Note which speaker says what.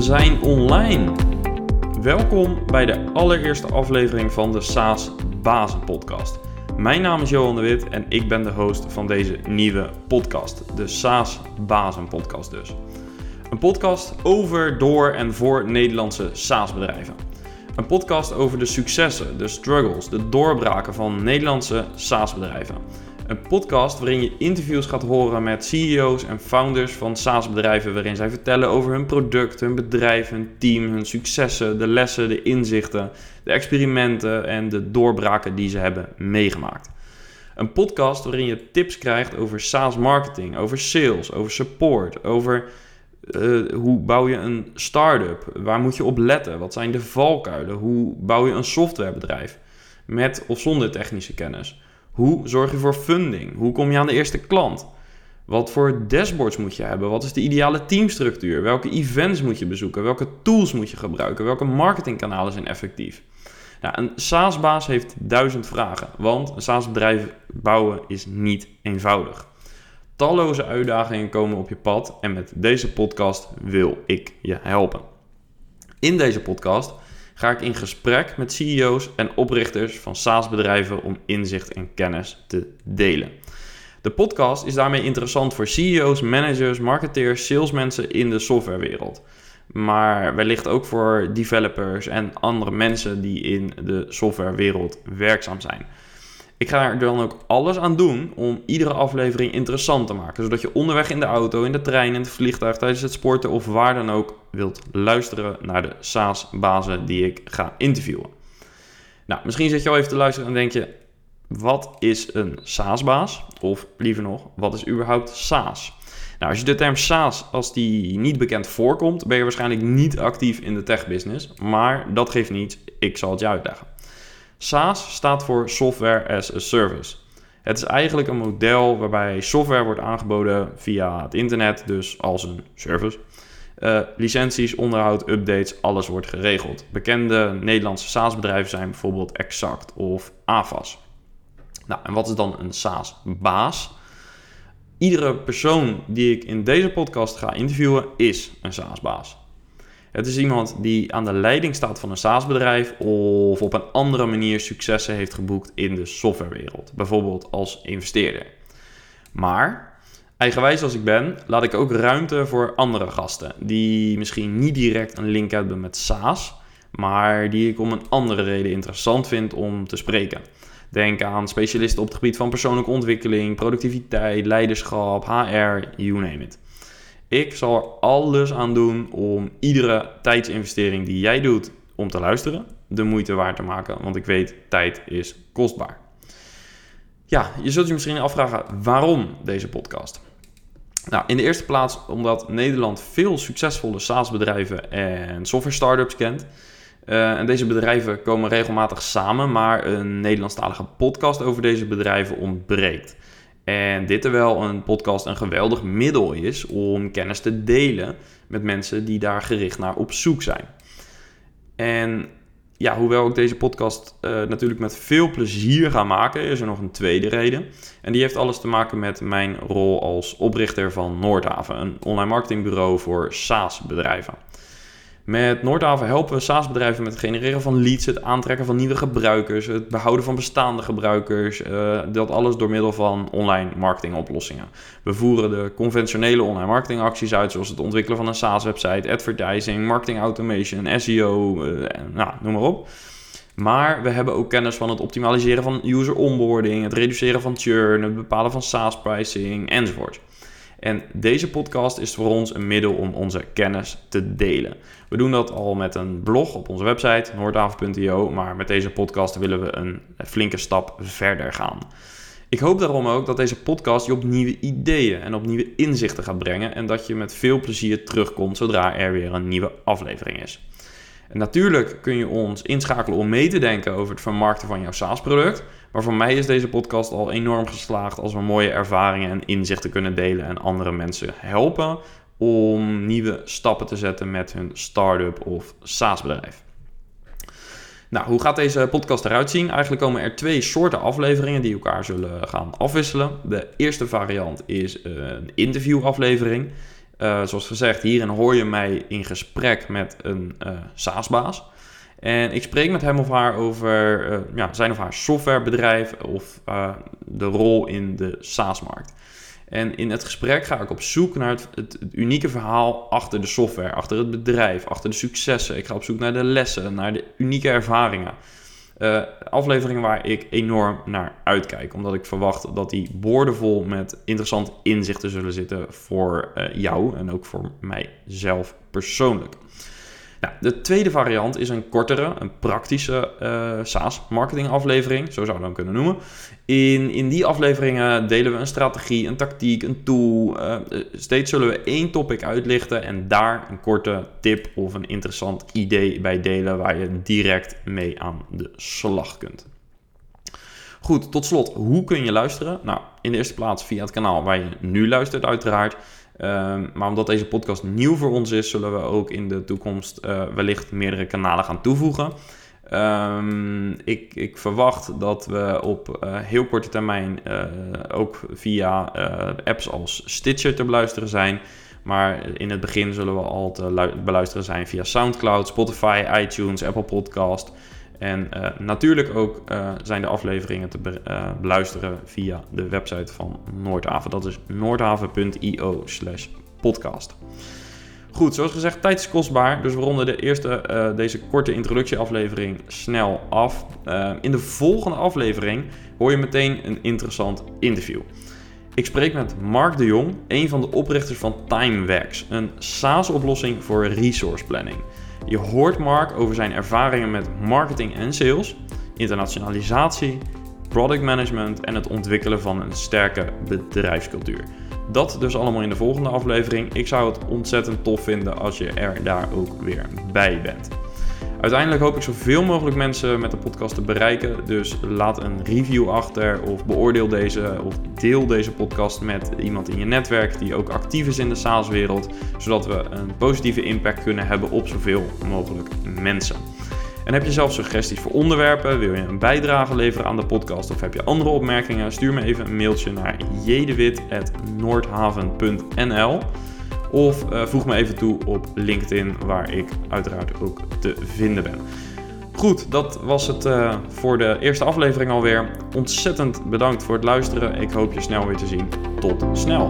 Speaker 1: we zijn online. Welkom bij de allereerste aflevering van de SaaS Bazen Podcast. Mijn naam is Johan de Wit en ik ben de host van deze nieuwe podcast, de SaaS Bazen Podcast dus. Een podcast over, door en voor Nederlandse SaaS-bedrijven. Een podcast over de successen, de struggles, de doorbraken van Nederlandse SaaS-bedrijven. Een podcast waarin je interviews gaat horen met CEO's en founders van SaaS-bedrijven, waarin zij vertellen over hun product, hun bedrijf, hun team, hun successen, de lessen, de inzichten, de experimenten en de doorbraken die ze hebben meegemaakt. Een podcast waarin je tips krijgt over SaaS-marketing, over sales, over support, over uh, hoe bouw je een start-up, waar moet je op letten, wat zijn de valkuilen, hoe bouw je een softwarebedrijf met of zonder technische kennis. Hoe zorg je voor funding? Hoe kom je aan de eerste klant? Wat voor dashboards moet je hebben? Wat is de ideale teamstructuur? Welke events moet je bezoeken? Welke tools moet je gebruiken? Welke marketingkanalen zijn effectief? Nou, een SaaS-baas heeft duizend vragen, want een SaaS-bedrijf bouwen is niet eenvoudig. Talloze uitdagingen komen op je pad en met deze podcast wil ik je helpen. In deze podcast ga ik in gesprek met CEO's en oprichters van SaaS-bedrijven om inzicht en kennis te delen. De podcast is daarmee interessant voor CEO's, managers, marketeers, salesmensen in de softwarewereld. Maar wellicht ook voor developers en andere mensen die in de softwarewereld werkzaam zijn. Ik ga er dan ook alles aan doen om iedere aflevering interessant te maken. Zodat je onderweg in de auto, in de trein, in het vliegtuig, tijdens het sporten of waar dan ook wilt luisteren naar de SaaS-bazen die ik ga interviewen. Nou, misschien zit je al even te luisteren en denk je: wat is een SaaS-baas? Of liever nog, wat is überhaupt SaaS? Nou, als je de term SaaS, als die niet bekend voorkomt, ben je waarschijnlijk niet actief in de tech-business. Maar dat geeft niet, ik zal het je uitleggen. SaaS staat voor Software as a Service. Het is eigenlijk een model waarbij software wordt aangeboden via het internet, dus als een service. Uh, licenties, onderhoud, updates, alles wordt geregeld. Bekende Nederlandse SaaS-bedrijven zijn bijvoorbeeld Exact of AVAS. Nou, en wat is dan een SaaS-baas? Iedere persoon die ik in deze podcast ga interviewen is een SaaS-baas. Het is iemand die aan de leiding staat van een SaaS-bedrijf of op een andere manier successen heeft geboekt in de softwarewereld, bijvoorbeeld als investeerder. Maar, eigenwijs als ik ben, laat ik ook ruimte voor andere gasten die misschien niet direct een link hebben met SaaS, maar die ik om een andere reden interessant vind om te spreken. Denk aan specialisten op het gebied van persoonlijke ontwikkeling, productiviteit, leiderschap, HR, you name it. Ik zal er alles aan doen om iedere tijdsinvestering die jij doet om te luisteren, de moeite waard te maken. Want ik weet, tijd is kostbaar. Ja, je zult je misschien afvragen waarom deze podcast. Nou, in de eerste plaats omdat Nederland veel succesvolle SaaS-bedrijven en software startups kent. Uh, en deze bedrijven komen regelmatig samen, maar een Nederlandstalige podcast over deze bedrijven ontbreekt. En dit terwijl een podcast een geweldig middel is om kennis te delen met mensen die daar gericht naar op zoek zijn. En ja, hoewel ik deze podcast uh, natuurlijk met veel plezier ga maken, is er nog een tweede reden. En die heeft alles te maken met mijn rol als oprichter van Noordhaven, een online marketingbureau voor SaaS-bedrijven. Met Noordhaven helpen we SaaS-bedrijven met het genereren van leads, het aantrekken van nieuwe gebruikers, het behouden van bestaande gebruikers. Uh, dat alles door middel van online marketingoplossingen. We voeren de conventionele online marketingacties uit, zoals het ontwikkelen van een SaaS-website, advertising, marketing automation, SEO, eh, nou, noem maar op. Maar we hebben ook kennis van het optimaliseren van user onboarding, het reduceren van churn, het bepalen van SaaS-pricing enzovoort. En deze podcast is voor ons een middel om onze kennis te delen. We doen dat al met een blog op onze website noordhaven.io, maar met deze podcast willen we een flinke stap verder gaan. Ik hoop daarom ook dat deze podcast je op nieuwe ideeën en op nieuwe inzichten gaat brengen en dat je met veel plezier terugkomt zodra er weer een nieuwe aflevering is. En natuurlijk kun je ons inschakelen om mee te denken over het vermarkten van jouw SaaS-product. Maar voor mij is deze podcast al enorm geslaagd als we mooie ervaringen en inzichten kunnen delen en andere mensen helpen om nieuwe stappen te zetten met hun start-up of SaaS-bedrijf. Nou, hoe gaat deze podcast eruit zien? Eigenlijk komen er twee soorten afleveringen die elkaar zullen gaan afwisselen. De eerste variant is een interviewaflevering Uh, zoals gezegd, hierin hoor je mij in gesprek met een uh, SaaS-baas. En ik spreek met hem of haar over uh, ja, zijn of haar softwarebedrijf of de rol in de SaaS-markt. En in het gesprek ga ik op zoek naar het, het, unieke verhaal achter de software, achter het bedrijf, achter de successen. Ik ga op zoek naar de lessen, naar de unieke ervaringen. Uh, afleveringen waar ik enorm naar uitkijk, omdat ik verwacht dat die boordevol met interessante inzichten zullen zitten voor uh, jou en ook voor mijzelf persoonlijk. Nou, de tweede variant is een kortere, een praktische uh, SaaS marketing aflevering, zo zou je dan kunnen noemen. In, in die afleveringen delen we een strategie, een tactiek, een tool. Uh, steeds zullen we één topic uitlichten en daar een korte tip of een interessant idee bij delen waar je direct mee aan de slag kunt. Goed, tot slot, hoe kun je luisteren? Nou, in de eerste plaats via het kanaal waar je nu luistert uiteraard. Ehm, maar omdat deze podcast nieuw voor ons is, zullen we ook in de toekomst uh, wellicht meerdere kanalen gaan toevoegen. Um, ik, ik, verwacht dat we op uh, heel korte termijn uh, ook via apps als Stitcher te beluisteren zijn. Maar in het begin zullen we al te beluisteren zijn via SoundCloud, Spotify, iTunes, Apple Podcast. En uh, natuurlijk ook uh, zijn de afleveringen te be uh, beluisteren via de website van Noordhaven. Dat is noordhaven.io slash podcast. Goed, zoals gezegd, tijd is kostbaar. Dus we ronden de eerste, deze korte introductieaflevering snel af. in de volgende aflevering hoor je meteen een interessant interview. Ik spreek met Mark de Jong, een van de oprichters van TimeWax, een SaaS-oplossing voor resource planning. Je hoort Mark over zijn ervaringen met marketing en sales, internationalisatie, product management en het ontwikkelen van een sterke bedrijfscultuur. Dat dus allemaal in de volgende aflevering. Ik zou het ontzettend tof vinden als je er daar ook weer bij bent. Uiteindelijk hoop ik zoveel mogelijk mensen met de podcast te bereiken. Dus laat een review achter of beoordeel deze of deel deze podcast met iemand in je netwerk die ook actief is in de SaaS-wereld. Zodat we een positieve impact kunnen hebben op zoveel mogelijk mensen. En heb je zelf suggesties voor onderwerpen? Wil je een bijdrage leveren aan de podcast of heb je andere opmerkingen? Stuur me even een mailtje naar jedewit.noordhaven.nl. Of uh, voeg me even toe op LinkedIn, waar ik uiteraard ook te vinden ben. Goed, dat was het uh, voor de eerste aflevering alweer. Ontzettend bedankt voor het luisteren. Ik hoop je snel weer te zien. Tot snel.